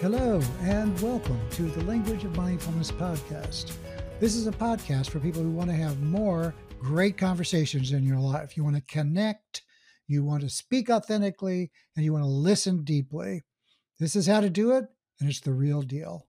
Hello, and welcome to the Language of Mindfulness podcast. This is a podcast for people who want to have more great conversations in your life. You want to connect, you want to speak authentically, and you want to listen deeply. This is how to do it, and it's the real deal.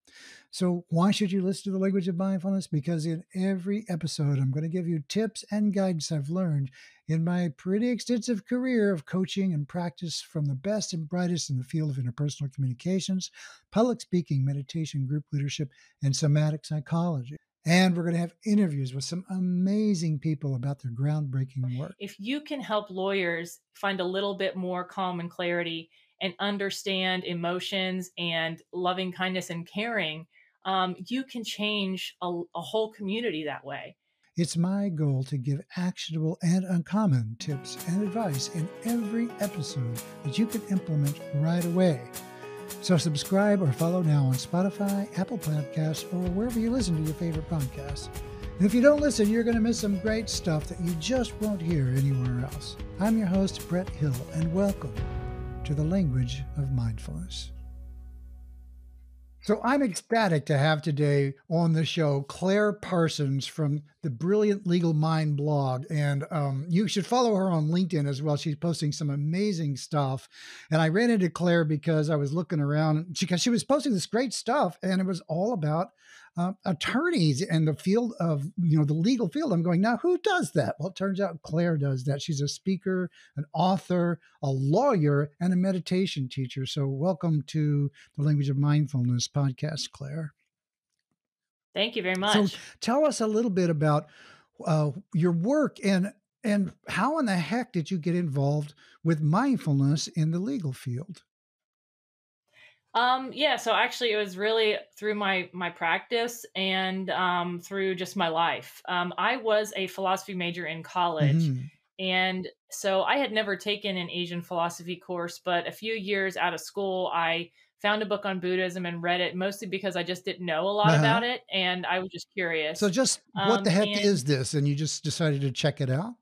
So, why should you listen to the language of mindfulness? Because in every episode, I'm going to give you tips and guidance I've learned in my pretty extensive career of coaching and practice from the best and brightest in the field of interpersonal communications, public speaking, meditation, group leadership, and somatic psychology. And we're going to have interviews with some amazing people about their groundbreaking work. If you can help lawyers find a little bit more calm and clarity and understand emotions and loving kindness and caring, um, you can change a, a whole community that way. It's my goal to give actionable and uncommon tips and advice in every episode that you can implement right away. So subscribe or follow now on Spotify, Apple Podcasts, or wherever you listen to your favorite podcasts. And if you don't listen, you're going to miss some great stuff that you just won't hear anywhere else. I'm your host, Brett Hill, and welcome to the language of mindfulness. So I'm ecstatic to have today on the show Claire Parsons from the Brilliant Legal Mind blog. And um, you should follow her on LinkedIn as well. She's posting some amazing stuff. And I ran into Claire because I was looking around because she was posting this great stuff and it was all about uh, attorneys in the field of you know the legal field. I'm going now. Who does that? Well, it turns out Claire does that. She's a speaker, an author, a lawyer, and a meditation teacher. So, welcome to the Language of Mindfulness podcast, Claire. Thank you very much. So, tell us a little bit about uh, your work and and how in the heck did you get involved with mindfulness in the legal field? Um, yeah, so actually it was really through my my practice and um, through just my life. Um, I was a philosophy major in college. Mm-hmm. And so I had never taken an Asian philosophy course, but a few years out of school, I found a book on Buddhism and read it mostly because I just didn't know a lot uh-huh. about it and I was just curious. So just what the um, heck and, is this? And you just decided to check it out?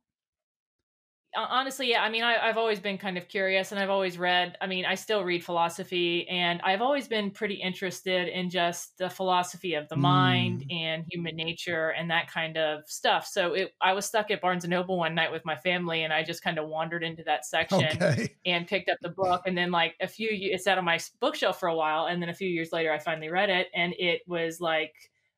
Honestly yeah i mean I, have always been kind of curious and i've always read i mean i still read philosophy and i've always been pretty interested in just the philosophy of the mm. mind and human nature and that kind of stuff so it, i was stuck at barnes and noble one night with my family and i just kind of wandered into that section okay. and picked up the book and then like a few it sat on my bookshelf for a while and then a few years later i finally read it and it was like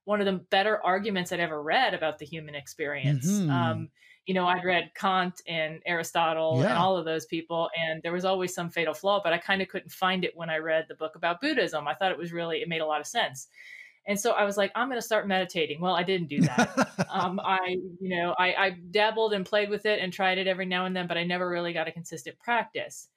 one of the better arguments i'd ever read about the human experience mm-hmm. um, you know, I'd read Kant and Aristotle yeah. and all of those people, and there was always some fatal flaw, but I kind of couldn't find it when I read the book about Buddhism. I thought it was really, it made a lot of sense. And so I was like, I'm going to start meditating. Well, I didn't do that. um, I, you know, I, I dabbled and played with it and tried it every now and then, but I never really got a consistent practice.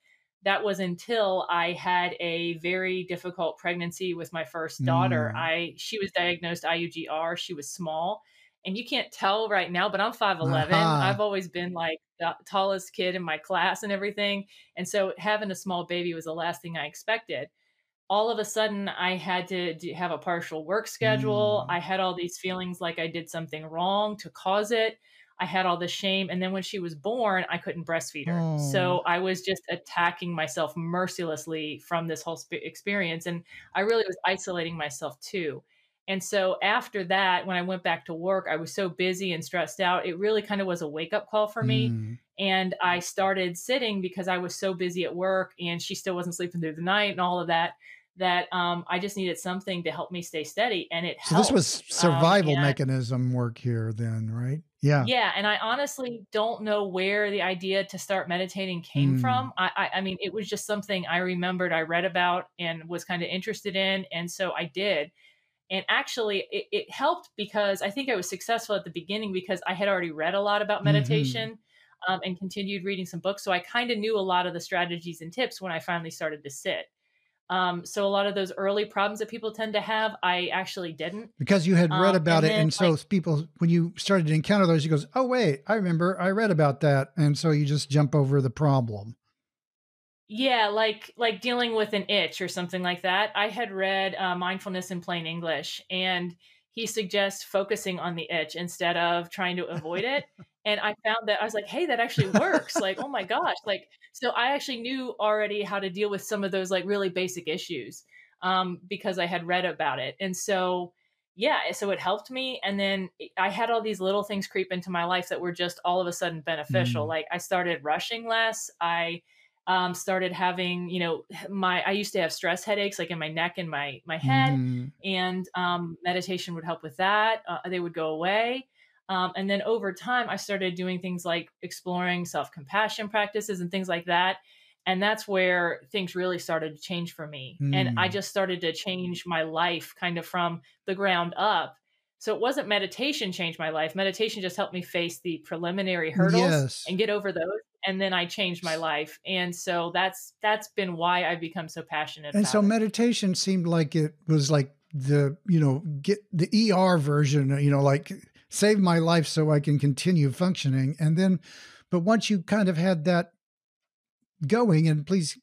That was until I had a very difficult pregnancy with my first daughter. Mm. I she was diagnosed IUGR. She was small and you can't tell right now, but I'm 5'11. Uh-huh. I've always been like the tallest kid in my class and everything. And so having a small baby was the last thing I expected. All of a sudden, I had to have a partial work schedule. Mm. I had all these feelings like I did something wrong to cause it. I had all the shame. And then when she was born, I couldn't breastfeed her. Oh. So I was just attacking myself mercilessly from this whole sp- experience. And I really was isolating myself too. And so after that, when I went back to work, I was so busy and stressed out. It really kind of was a wake up call for me. Mm. And I started sitting because I was so busy at work and she still wasn't sleeping through the night and all of that. That um, I just needed something to help me stay steady, and it. So helped. this was survival um, mechanism work here, then, right? Yeah. Yeah, and I honestly don't know where the idea to start meditating came mm. from. I, I, I mean, it was just something I remembered I read about and was kind of interested in, and so I did and actually, it, it, helped because I think I was successful at the beginning because I had already read a lot about mm-hmm. meditation mm-hmm. um, and continued reading some books. So I kind of knew a lot of the strategies and tips when I finally started to sit. Um, so a lot of those early problems that people tend to have, I actually didn't because you had read um, about and it, and so like, people, when you started to encounter those, you goes, "Oh wait, I remember, I read about that," and so you just jump over the problem. Yeah, like like dealing with an itch or something like that. I had read uh, Mindfulness in Plain English, and he suggests focusing on the itch instead of trying to avoid it. and I found that I was like, hey, that actually works. like, oh my gosh, like so I actually knew already how to deal with some of those like really basic issues. um, because I had read about it. And so, yeah, so it helped me. And then I had all these little things creep into my life that were just all of a sudden beneficial. Mm. Like I started rushing less. I um, started having, you know, my I used to have stress headaches like in my neck and my my head, mm. and um, meditation would help with that. Uh, they would go away. Um, and then over time, I started doing things like exploring self compassion practices and things like that and that's where things really started to change for me mm. and i mm. just started to change my life kind of from the ground up so it wasn't meditation changed my life meditation just helped me face the preliminary hurdles yes. and get over those and then i changed my life and so that's that's been why i've become so passionate and so it. meditation seemed like it was like the you know get the er version you know like save my life so i can continue functioning and then but once you kind of had that going, and please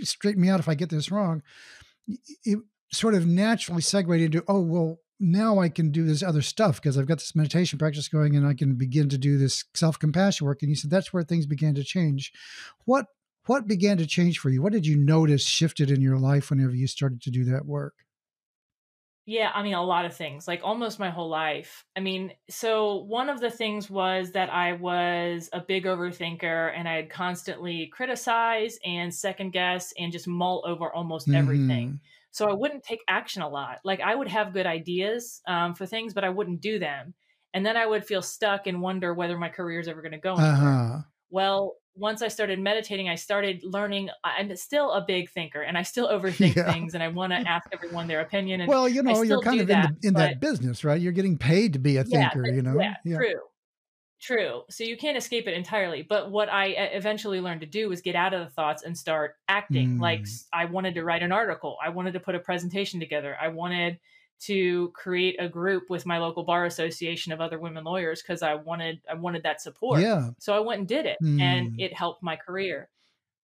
straighten me out if I get this wrong, it sort of naturally segued into, oh, well, now I can do this other stuff because I've got this meditation practice going and I can begin to do this self compassion work. And you said that's where things began to change. What what began to change for you? What did you notice shifted in your life whenever you started to do that work? Yeah, I mean, a lot of things, like almost my whole life. I mean, so one of the things was that I was a big overthinker and I had constantly criticize and second guess and just mull over almost mm-hmm. everything. So I wouldn't take action a lot. Like I would have good ideas um, for things, but I wouldn't do them. And then I would feel stuck and wonder whether my career is ever going to go anywhere. Uh-huh. Well, once I started meditating, I started learning. I'm still a big thinker, and I still overthink yeah. things, and I want to ask everyone their opinion. And well, you know, you're kind of that, in, the, in that business, right? You're getting paid to be a thinker. Yeah, you know, yeah, yeah, true, true. So you can't escape it entirely. But what I eventually learned to do was get out of the thoughts and start acting. Mm. Like I wanted to write an article. I wanted to put a presentation together. I wanted to create a group with my local bar association of other women lawyers because I wanted I wanted that support. Yeah. So I went and did it mm. and it helped my career.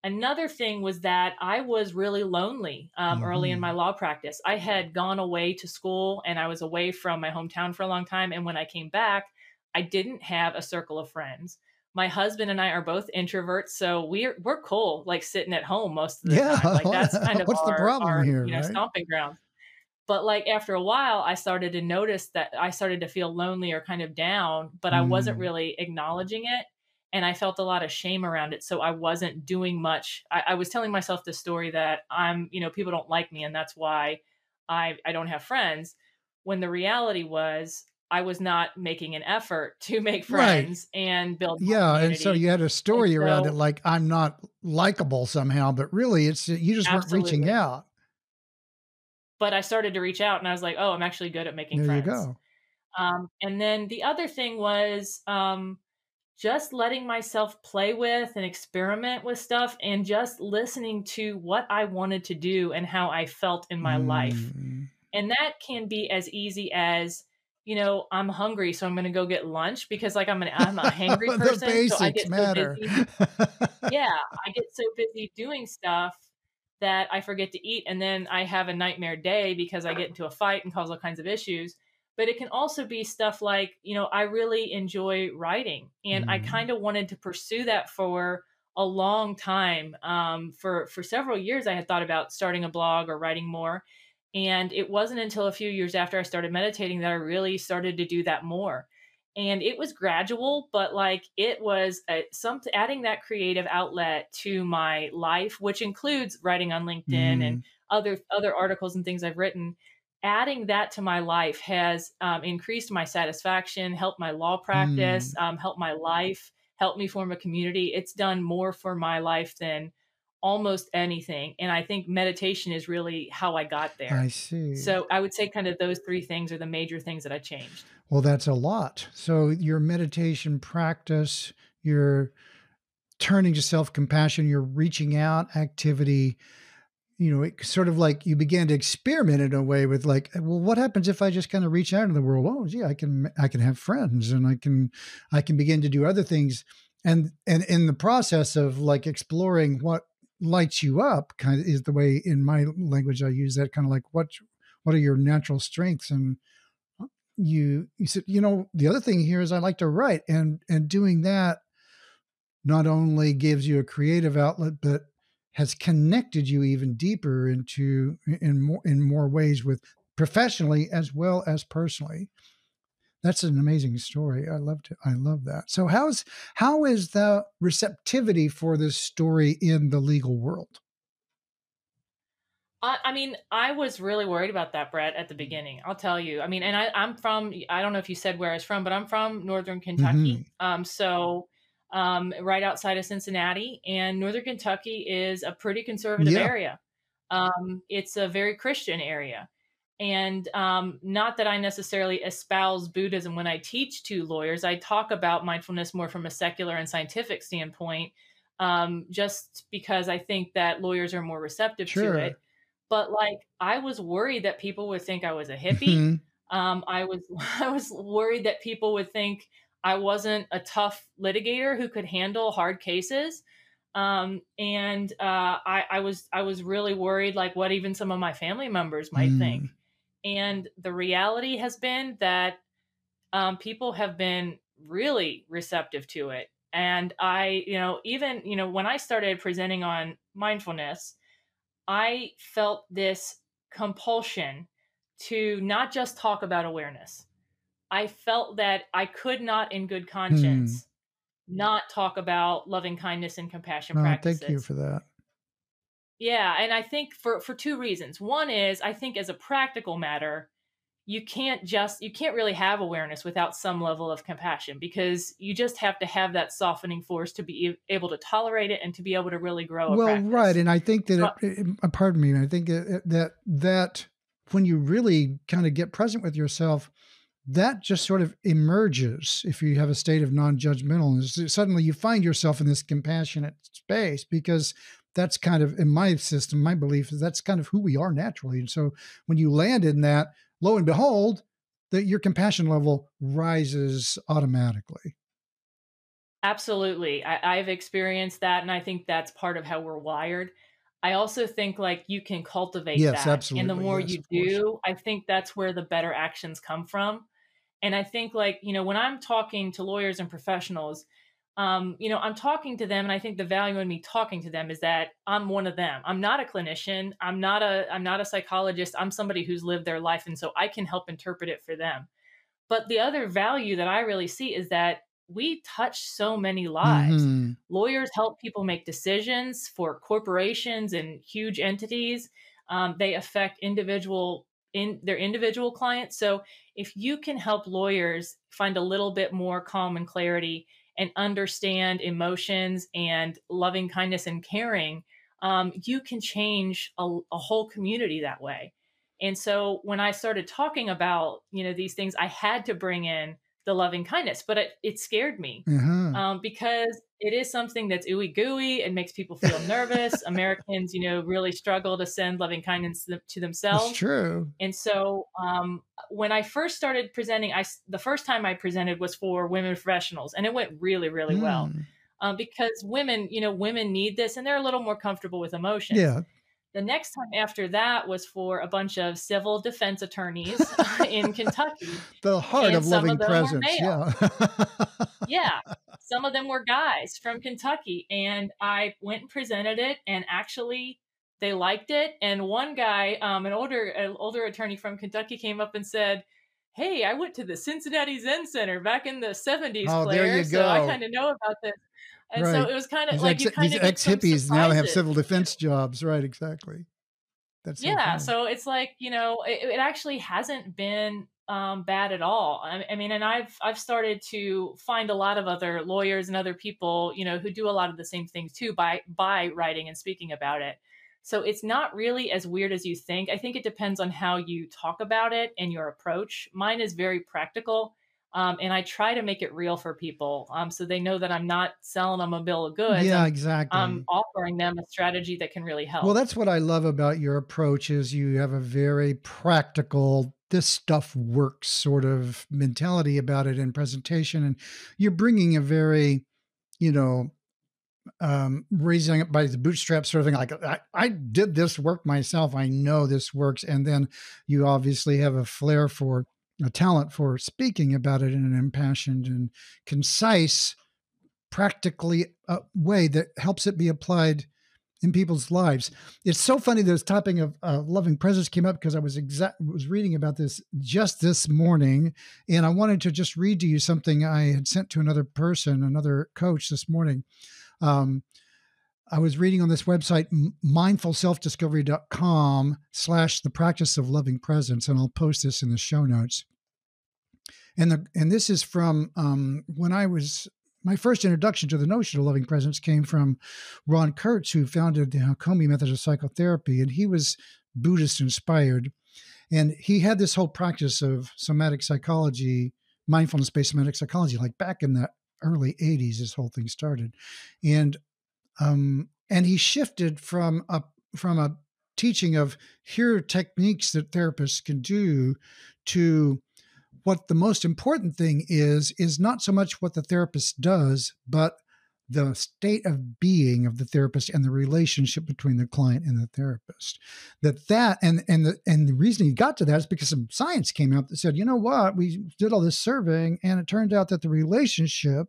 Another thing was that I was really lonely um, mm-hmm. early in my mm-hmm. law practice. I had gone away to school and I was away from my hometown for a long time. And when I came back, I didn't have a circle of friends. My husband and I are both introverts, so we're we're cool, like sitting at home most of the yeah. time. Like that's kind of what's our, the problem our, here, you know, right? stomping ground but like after a while i started to notice that i started to feel lonely or kind of down but mm. i wasn't mm. really acknowledging it and i felt a lot of shame around it so i wasn't doing much I, I, was telling myself the story that i'm you know people don't like me and that's why i i don't have friends when the reality was I was not making an effort to make friends right. and build. Yeah, and so you had a story so, around it, like I'm not likable somehow, but really, it's you just absolutely. weren't reaching out but I started to reach out and I was like, oh, I'm actually good at making there friends. you go. Um, and then the other thing was um, just letting myself play with and experiment with stuff and just listening to what I wanted to do and how I felt in my mm. life. And that can be as easy as, you know, I'm hungry, so I'm going to go get lunch because, like, I'm an I'm a hangry person, so I get matter. so busy. yeah, I get so busy doing stuff that I forget to eat and then I have a nightmare day because I get into a fight and cause all kinds of issues. But it can also be stuff like, you know, I really enjoy writing and mm. I kind of wanted to pursue that for a long time. Um, for for several years, I had thought about starting a blog or writing more, and it wasn't until a few years after I started meditating that I really started to do that more and it was gradual but like it was a, some adding that creative outlet to my life which includes writing on linkedin mm. and other other articles and things i've written adding that to my life has um, increased my satisfaction helped my law practice mm. um, helped my life helped me form a community it's done more for my life than almost anything and i think meditation is really how i got there i see so i would say kind of those three things are the major things that i changed well, that's a lot. So your meditation practice, your turning to self compassion, your reaching out activity, you know, it sort of like you began to experiment in a way with like, well, what happens if I just kind of reach out into the world? Oh, gee, I can, I can have friends and I can, I can begin to do other things. And, and in the process of like exploring what lights you up kind of is the way in my language I use that kind of like what, what are your natural strengths and uh, you you said you know the other thing here is i like to write and and doing that not only gives you a creative outlet but has connected you even deeper into in more in more ways with professionally as well as personally. That's an amazing story. I love to, I love that. So how's how is the receptivity for this story in the legal world? I, I mean, I was really worried about that, Brett, at the beginning. I'll tell you. I mean, and I, I'm from, I don't know if you said where I was from, but I'm from Northern Kentucky. Mm-hmm. Um, so um, right outside of Cincinnati. And Northern Kentucky is a pretty conservative yeah. area. Um, it's a very Christian area. And um, not that I necessarily espouse Buddhism when I teach to lawyers, I talk about mindfulness more from a secular and scientific standpoint, um, just because I think that lawyers are more receptive sure. to it but like I was worried that people would think I was a hippie. Mm-hmm. Um, I was I was worried that people would think I wasn't a tough litigator who could handle hard cases. Um, and uh, I, I was I was really worried like what even some of my family members might mm. think. And the reality has been that um, people have been really receptive to it. And I, you know, even you know when I started presenting on mindfulness, I felt this compulsion to not just talk about awareness. I felt that I could not, in good conscience, hmm. not talk about loving kindness and compassion oh, practices. Thank you for that. Yeah, and I think for for two reasons. One is I think as a practical matter, you can't just you can't really have awareness without some level of compassion because you just have to have that softening force to be able to tolerate it and to be able to really grow well right and i think that it, it, uh, pardon me i think it, that that when you really kind of get present with yourself that just sort of emerges if you have a state of non-judgmentalness suddenly you find yourself in this compassionate space because that's kind of in my system my belief is that's kind of who we are naturally and so when you land in that lo and behold, that your compassion level rises automatically. Absolutely. I, have experienced that. And I think that's part of how we're wired. I also think like you can cultivate yes, that. Absolutely. And the more yes, you do, I think that's where the better actions come from. And I think like, you know, when I'm talking to lawyers and professionals, um, you know, I'm talking to them, and I think the value in me talking to them is that I'm one of them. I'm not a clinician. I'm not a I'm not a psychologist. I'm somebody who's lived their life, and so I can help interpret it for them. But the other value that I really see is that we touch so many lives. Mm-hmm. Lawyers help people make decisions for corporations and huge entities. Um, they affect individual in their individual clients. So if you can help lawyers find a little bit more calm and clarity and understand emotions and loving kindness and caring, um, you can change a, a whole community that way. And so when I started talking about you know these things, I had to bring in the loving kindness, but it, it scared me mm-hmm. um, because it is something that's ooey gooey and makes people feel nervous. Americans, you know, really struggle to send loving kindness to themselves. That's true. And so um, when I first started presenting, I the first time I presented was for women professionals, and it went really, really mm. well. Um, because women, you know, women need this, and they're a little more comfortable with emotions. Yeah. The next time after that was for a bunch of civil defense attorneys in Kentucky. The heart of loving of presence. Yeah. yeah. Some of them were guys from Kentucky. And I went and presented it and actually they liked it. And one guy, um, an older an older attorney from Kentucky came up and said, Hey, I went to the Cincinnati Zen Center back in the 70s, oh, Claire. There you go. So I kind of know about this. And right. so it was kind of like ex, these ex hippies now have civil defense jobs, right? Exactly. That's yeah. So it's like you know, it, it actually hasn't been um, bad at all. I, I, mean, and I've I've started to find a lot of other lawyers and other people, you know, who do a lot of the same things too by by writing and speaking about it. So it's not really as weird as you think. I think it depends on how you talk about it and your approach. Mine is very practical. Um, and I try to make it real for people, um, so they know that I'm not selling them a bill of goods. Yeah, I'm, exactly. I'm offering them a strategy that can really help. Well, that's what I love about your approach is you have a very practical, this stuff works sort of mentality about it in presentation, and you're bringing a very, you know, um, raising it by the bootstraps sort of thing. Like I, I did this work myself. I know this works, and then you obviously have a flair for a talent for speaking about it in an impassioned and concise, practically uh, way that helps it be applied in people's lives. It's so funny this topic of uh, loving presence came up because I was exact was reading about this just this morning, and I wanted to just read to you something I had sent to another person, another coach this morning. Um, I was reading on this website, mindfulselfdiscovery.com slash the practice of loving presence, and I'll post this in the show notes. And the and this is from um, when I was my first introduction to the notion of loving presence came from Ron Kurtz, who founded the Hakomi method of psychotherapy, and he was Buddhist inspired. And he had this whole practice of somatic psychology, mindfulness based somatic psychology, like back in the early 80s, this whole thing started. And um, and he shifted from a from a teaching of here are techniques that therapists can do to what the most important thing is is not so much what the therapist does but the state of being of the therapist and the relationship between the client and the therapist. That that and and the and the reason he got to that is because some science came out that said you know what? We did all this surveying and it turned out that the relationship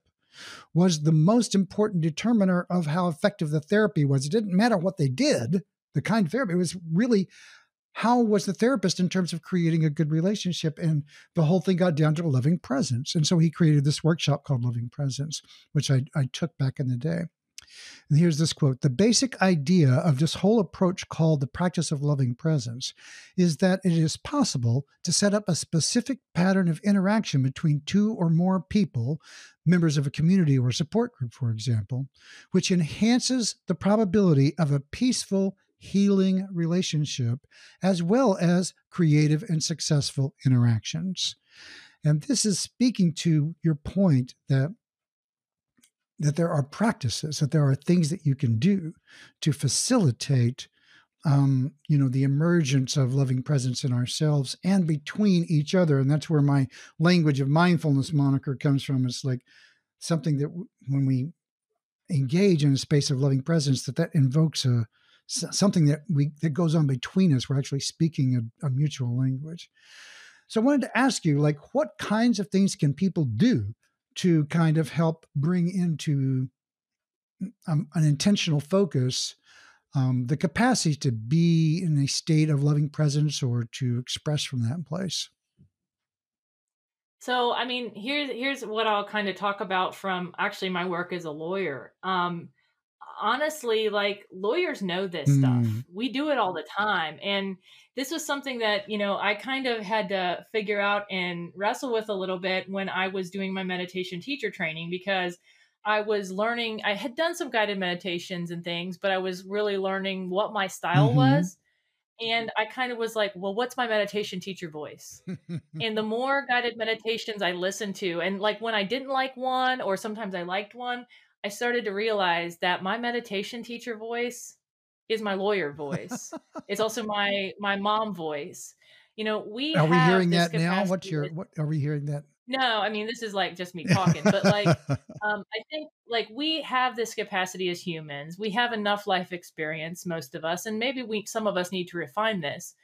was the most important determiner of how effective the therapy was it didn't matter what they did the kind of therapy it was really how was the therapist in terms of creating a good relationship? And the whole thing got down to loving presence. And so he created this workshop called Loving Presence, which I, I took back in the day. And here's this quote The basic idea of this whole approach called the practice of loving presence is that it is possible to set up a specific pattern of interaction between two or more people, members of a community or support group, for example, which enhances the probability of a peaceful healing relationship, as well as creative and successful interactions. And this is speaking to your point that that there are practices, that there are things that you can do to facilitate, um, you know, the emergence of loving presence in ourselves and between each other. And that's where my language of mindfulness moniker comes from. It's like something that w- when we engage in a space of loving presence, that that invokes a something that we that goes on between us. We're actually speaking a, a mutual language. So I wanted to ask you, like, what kinds of things can people do to kind of help bring into um, an intentional focus um, the capacity to be in a state of loving presence or to express from that place? So, I mean, here's here's what I'll kind of talk about from actually my work as a lawyer. Um, honestly, like lawyers know this mm. stuff. We do it all the time. And this was something that, you know, I kind of had to figure out and wrestle with a little bit when I was doing my meditation teacher training because I was learning, I had done some guided meditations and things, but I was really learning what my style mm-hmm. was. And I kind of was like, well, what's my meditation teacher voice? and the more guided meditations I listened to, and like when I didn't like one, or sometimes I liked one, I started to realize that my meditation teacher voice is my lawyer voice. it's also my my mom voice. You know, we are we hearing that now? What's your what are we hearing that? No, I mean this is like just me talking, but like um, I think like we have this capacity as humans. We have enough life experience, most of us, and maybe we some of us need to refine this,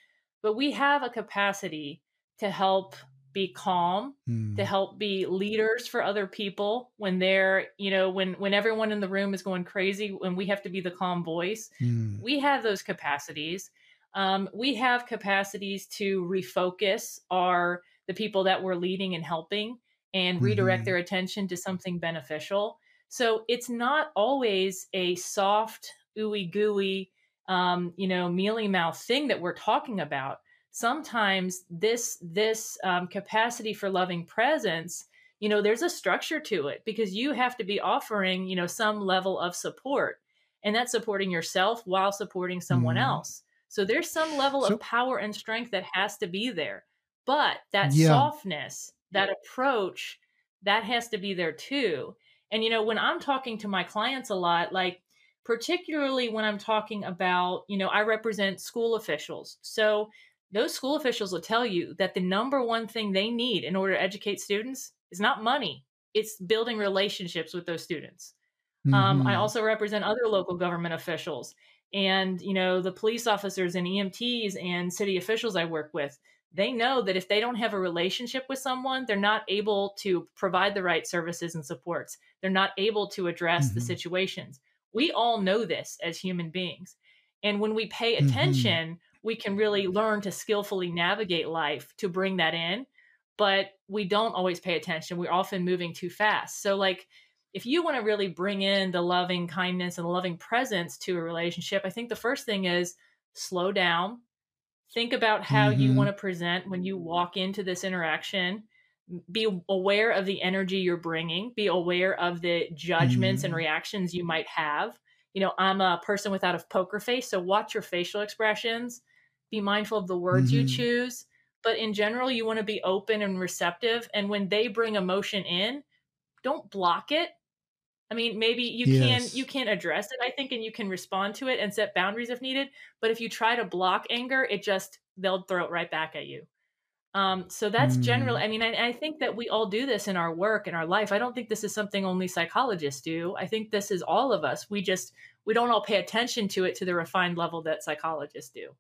but we have a capacity to help be calm mm. to help be leaders for other people when they're you know when when everyone in the room is going crazy when we have to be the calm voice mm. we have those capacities um, we have capacities to refocus our the people that we're leading and helping and redirect mm-hmm. their attention to something beneficial so it's not always a soft ooey gooey um, you know mealy mouth thing that we're talking about sometimes this this um, capacity for loving presence you know there's a structure to it because you have to be offering you know some level of support and that's supporting yourself while supporting someone mm. else so there's some level so, of power and strength that has to be there but that yeah. softness that approach that has to be there too and you know when i'm talking to my clients a lot like particularly when i'm talking about you know i represent school officials so those school officials will tell you that the number one thing they need in order to educate students is not money it's building relationships with those students mm-hmm. um, i mm-hmm. also represent other local government officials and you know the police officers and emts and city officials i work with they know that if they don't have a relationship with someone they're not able to provide the right services and supports they're not able to address mm-hmm. the situations We all know this as human beings. And when we pay Mm-hmm. We can really learn to skillfully navigate life to bring that in. But we don't always pay attention. We're often moving too fast. So, like, if you want to really bring in the loving kindness and the loving presence to a relationship, I think the first thing is slow down. Think about how you Mhm. want to present when you walk into this interaction. Be aware of the energy you're bringing. Be aware of the judgments and Mhm. reactions you might have. You know, I'm a person without a poker face, so watch your facial expressions. Be mindful of the words you Mhm. choose. But in general, you want to be open and receptive. And when they bring emotion in, don't block it. I mean, maybe you can you can address it, I think, and you can respond to it and set boundaries if needed. But if you try to block anger, it just they'll throw it right back at you. Um, so that's generally. Mm. I mean, I, I think that we all do this in our work in our life. I don't think this is something only psychologists do. I think this is all of us. We just we don't all pay attention to it to the refined level that psychologists do.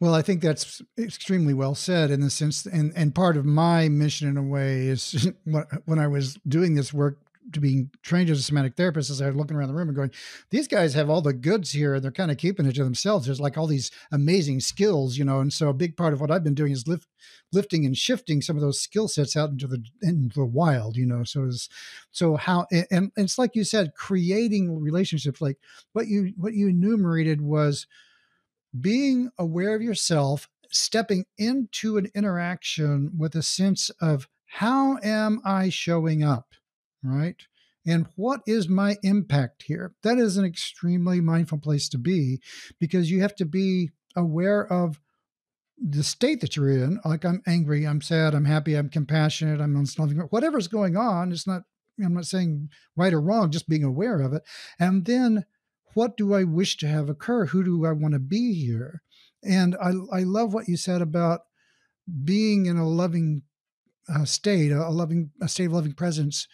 Well, I think that's extremely well said in the sense, and and part of my mission in a way is when I was doing this work to being trained as a somatic therapist, as I was looking around the room and going, these guys have all the goods here, and they're kind of keeping it to themselves. There's like all these amazing skills, you know, and so a big part of what I've been doing is lift, lifting and shifting some of those skill sets out into the into the wild, you know. So is so how and, and it's like you said, creating relationships. Like what you what you enumerated was being aware of yourself, stepping into an interaction with a sense of how am I showing up, right? And what is my impact here? That is an extremely mindful place to be because you have to be aware of the state that you're in. Like I'm angry, I'm sad, I'm happy, I'm compassionate, I'm loving, whatever's going on. It's not, I'm not saying right or wrong, just being aware of it. And then what do I wish to have occur? Who do I want to be here? And I, I love what you said about being in a loving uh, state, a, loving, a state of loving presence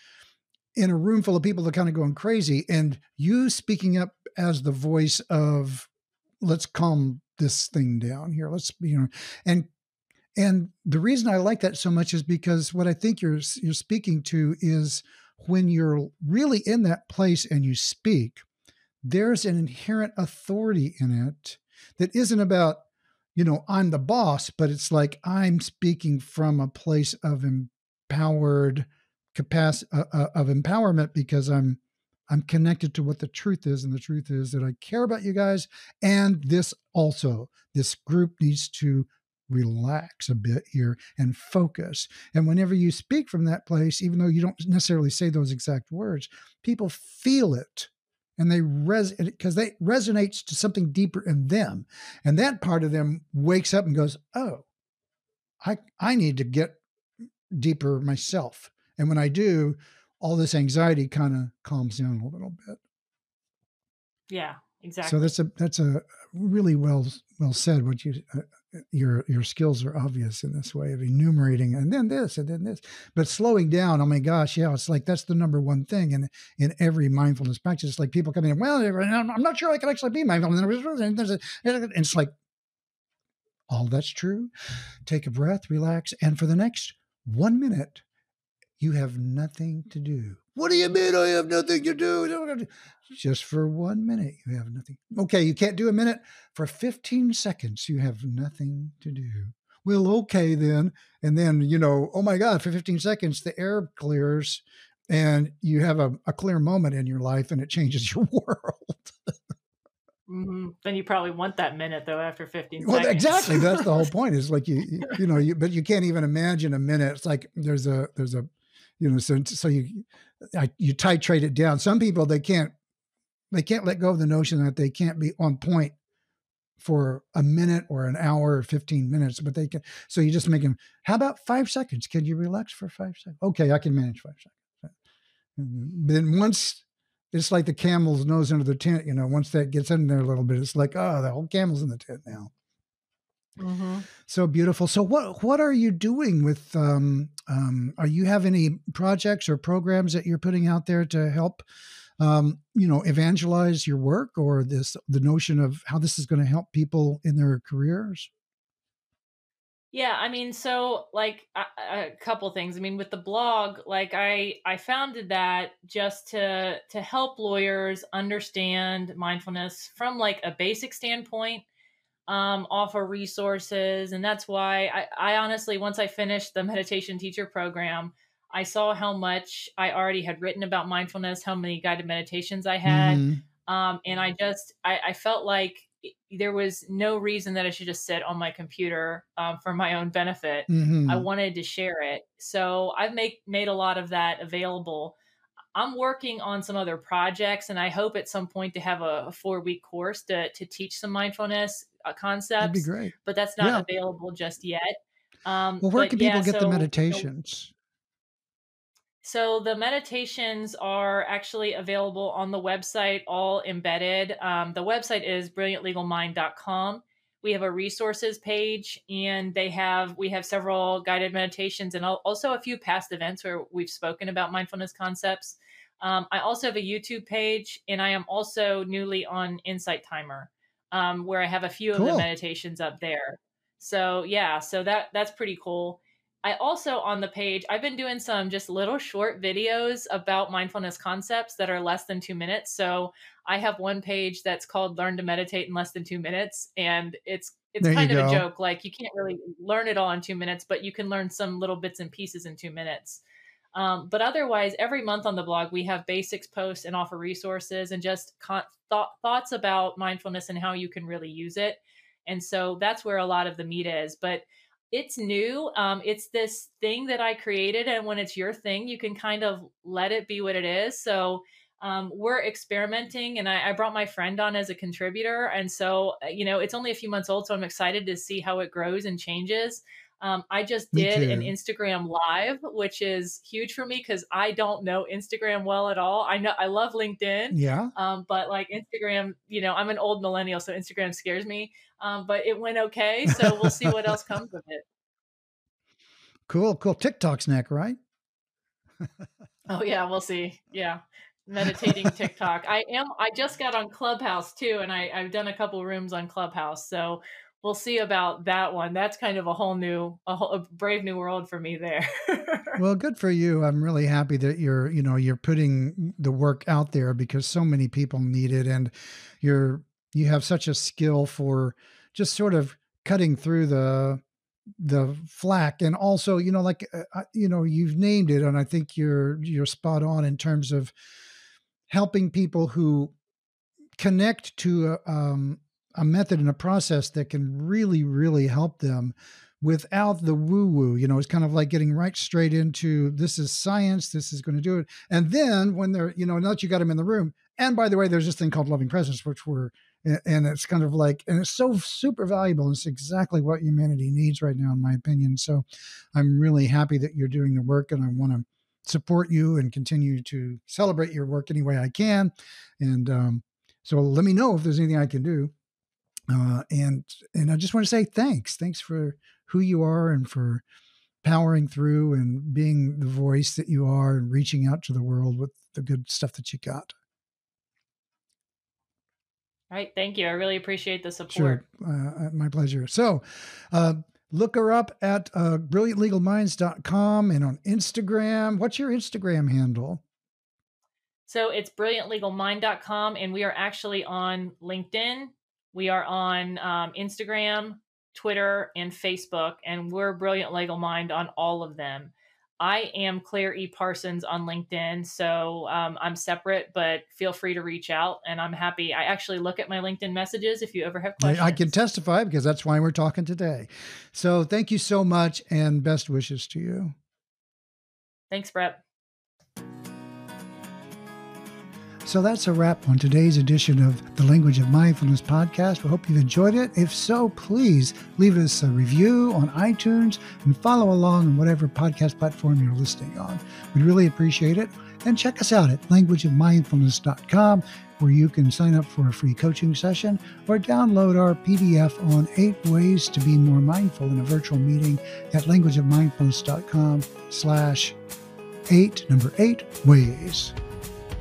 in a room full of people that are kind of going crazy, and you speaking up as the voice of, let's calm this thing down here. Let's, you know, and and the reason I like that so much is because what I think you're you're speaking to is when you're really in that place and you speak, there's an inherent authority in it that isn't about, you know, I'm the boss, but it's like I'm speaking from a place of empowered capacity uh, uh, of empowerment because I'm I'm connected to what the truth is, and the truth is that I care about you guys, and this also this group needs to relax a bit here and focus. And whenever you speak from that place, even though you don't necessarily say those exact words, people feel it and they res because they resonates to something deeper in them. And that part of them wakes up and goes oh i i need to get deeper myself. And when i do all this anxiety kind of calms down a little bit. Yeah, exactly. so that's a that's a really well well said what you uh, your your skills are obvious in this way of enumerating and then this and then this but slowing down oh my gosh yeah it's like that's the number one thing in in every mindfulness practice. It's like people come in well i'm not sure i can actually be mindful. And it's like all that's true. Take a breath relax and for the next one minute you have nothing to do what do you mean I have nothing to do? Just for one minute, you have nothing. Okay, you can't do a minute. For 15 seconds, you have nothing to do. Well, okay, then. And then, you know, oh my God, for 15 seconds, the air clears and you have a, a clear moment in your life and it changes your world. Mm-hmm. Then you probably want that minute though after 15 well, seconds. exactly. That's the whole point. Is like you, you, you know, you, but you can't even imagine a minute. It's like there's a, there's a, you know, so so you, I, you titrate it down. Some people they can't, they can't let go of the notion that they can't be on point for a minute or an hour or 15 minutes, but they can. So you just make them. How about five seconds? Can you relax for five seconds? Okay, I can manage five seconds. But then once it's like the camel's nose under the tent. You know, once that gets in there a little bit, it's like, oh, the whole camel's in the tent now. Mm-hmm. So beautiful. So what what are you doing with? Um, um, are you have any projects or programs that you're putting out there to help? Um, you know, evangelize your work or this the notion of how this is going to help people in their careers. Yeah, I mean, so like a, a couple things. I mean, with the blog, like I I founded that just to to help lawyers understand mindfulness from like a basic standpoint, um, offer resources, and that's why I, I honestly once I finished the meditation teacher program, I saw how much I already had written about mindfulness, how many guided meditations I had, mm-hmm. um, and I just I, I felt like there was no reason that I should just sit on my computer um, for my own benefit. Mm-hmm. I wanted to share it, so I've make made a lot of that available. I'm working on some other projects, and I hope at some point to have a, a four week course to to teach some mindfulness uh, concepts. That'd be great, but that's not yeah. available just yet. Um, well, where can people yeah, get so, the meditations? So the meditations are actually available on the website, all embedded. Um, the website is brilliantlegalmind.com. We have a resources page, and they have we have several guided meditations and also a few past events where we've spoken about mindfulness concepts. Um, I also have a YouTube page, and I am also newly on Insight Timer, um, where I have a few cool. of the meditations up there. So yeah, so that that's pretty cool. I also on the page, I've been doing some just little short videos about mindfulness concepts that are less than two minutes. So I have one page that's called Learn to Meditate in Less Than Two Minutes. And it's it's there kind of go. a joke. Like you can't really learn it all in two minutes, but you can learn some little bits and pieces in two minutes. Um, but otherwise, every month on the blog, we have basics posts and offer resources and just con- th- thoughts about mindfulness and how you can really use it. And so that's where a lot of the meat is. But it's new. Um, it's this thing that I created, and when it's your thing, you can kind of let it be what it is. So um, we're experimenting, and I, I, brought my friend on as a contributor, and so uh, you know it's only a few months old, so I'm excited to see how it grows and changes. Um, I just did an Instagram live, which is huge for me because I don't know Instagram well at all. I know I love LinkedIn, yeah, um, but like Instagram, you know, I'm an old millennial, so Instagram scares me. Um, but it went okay, so we'll see what else comes of it. Cool, cool. TikTok's neck, right? oh yeah, we'll see. Yeah, meditating TikTok. I am. I just got on Clubhouse too, and I, I've done a couple rooms on Clubhouse, so we'll see about that one. That's kind of a whole new, a, whole, a brave new world for me there. well, good for you. I'm really happy that you're, you know, you're putting the work out there because so many people need it, and you're you have such a skill for just sort of cutting through the the flack and also you know like uh, you know you've named it and i think you're you're spot on in terms of helping people who connect to a, um, a method and a process that can really, really help them without the woo woo. You know, it's kind of like getting right straight into this is science, this is going to do it. And then when they're, you know, now that you got them in the room, and by the way, there's this thing called loving presence, which we're, and it's kind of like, and it's so super valuable. It's exactly what humanity needs right now, in my opinion. So I'm really happy that you're doing the work and I want to support you and continue to celebrate your work any way I can. And um, so let me know if there's anything I can do. Uh, and and I just want to say thanks. Thanks for who you are and for powering through and being the voice that you are and reaching out to the world with the good stuff that you got. All right. Thank you. I really appreciate the support. Sure. Uh, uh my pleasure. So, uh, look her up at uh, brilliantlegalminds.com and on Instagram. What's your Instagram handle? So it's brilliantlegalmind.com, and we are actually on LinkedIn, we are on um, Instagram, Twitter, and Facebook, and we're Brilliant Legal Mind on all of them. I am Claire E. Parsons on LinkedIn, so um, I'm separate, but feel free to reach out, and I'm happy. I actually look at my LinkedIn messages if you ever have questions. I can testify because that's why we're talking today. So thank you so much, and best wishes to you. Thanks, Brett. So that's a wrap on today's edition of the Language of Mindfulness podcast. We hope you've enjoyed it. If so, please leave us a review on iTunes and follow along on whatever podcast platform you're listening on. We'd really appreciate it. And check us out at languageofmindfulness.com, where you can sign up for a free coaching session or download our PDF on eight ways to be more mindful in a virtual meeting at languageofmindfulness.com slash eight, number eight ways.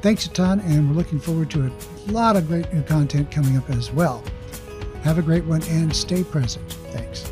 Thanks a ton, and we're looking forward to a lot of great new content coming up as well. Have a great one and stay present. Thanks.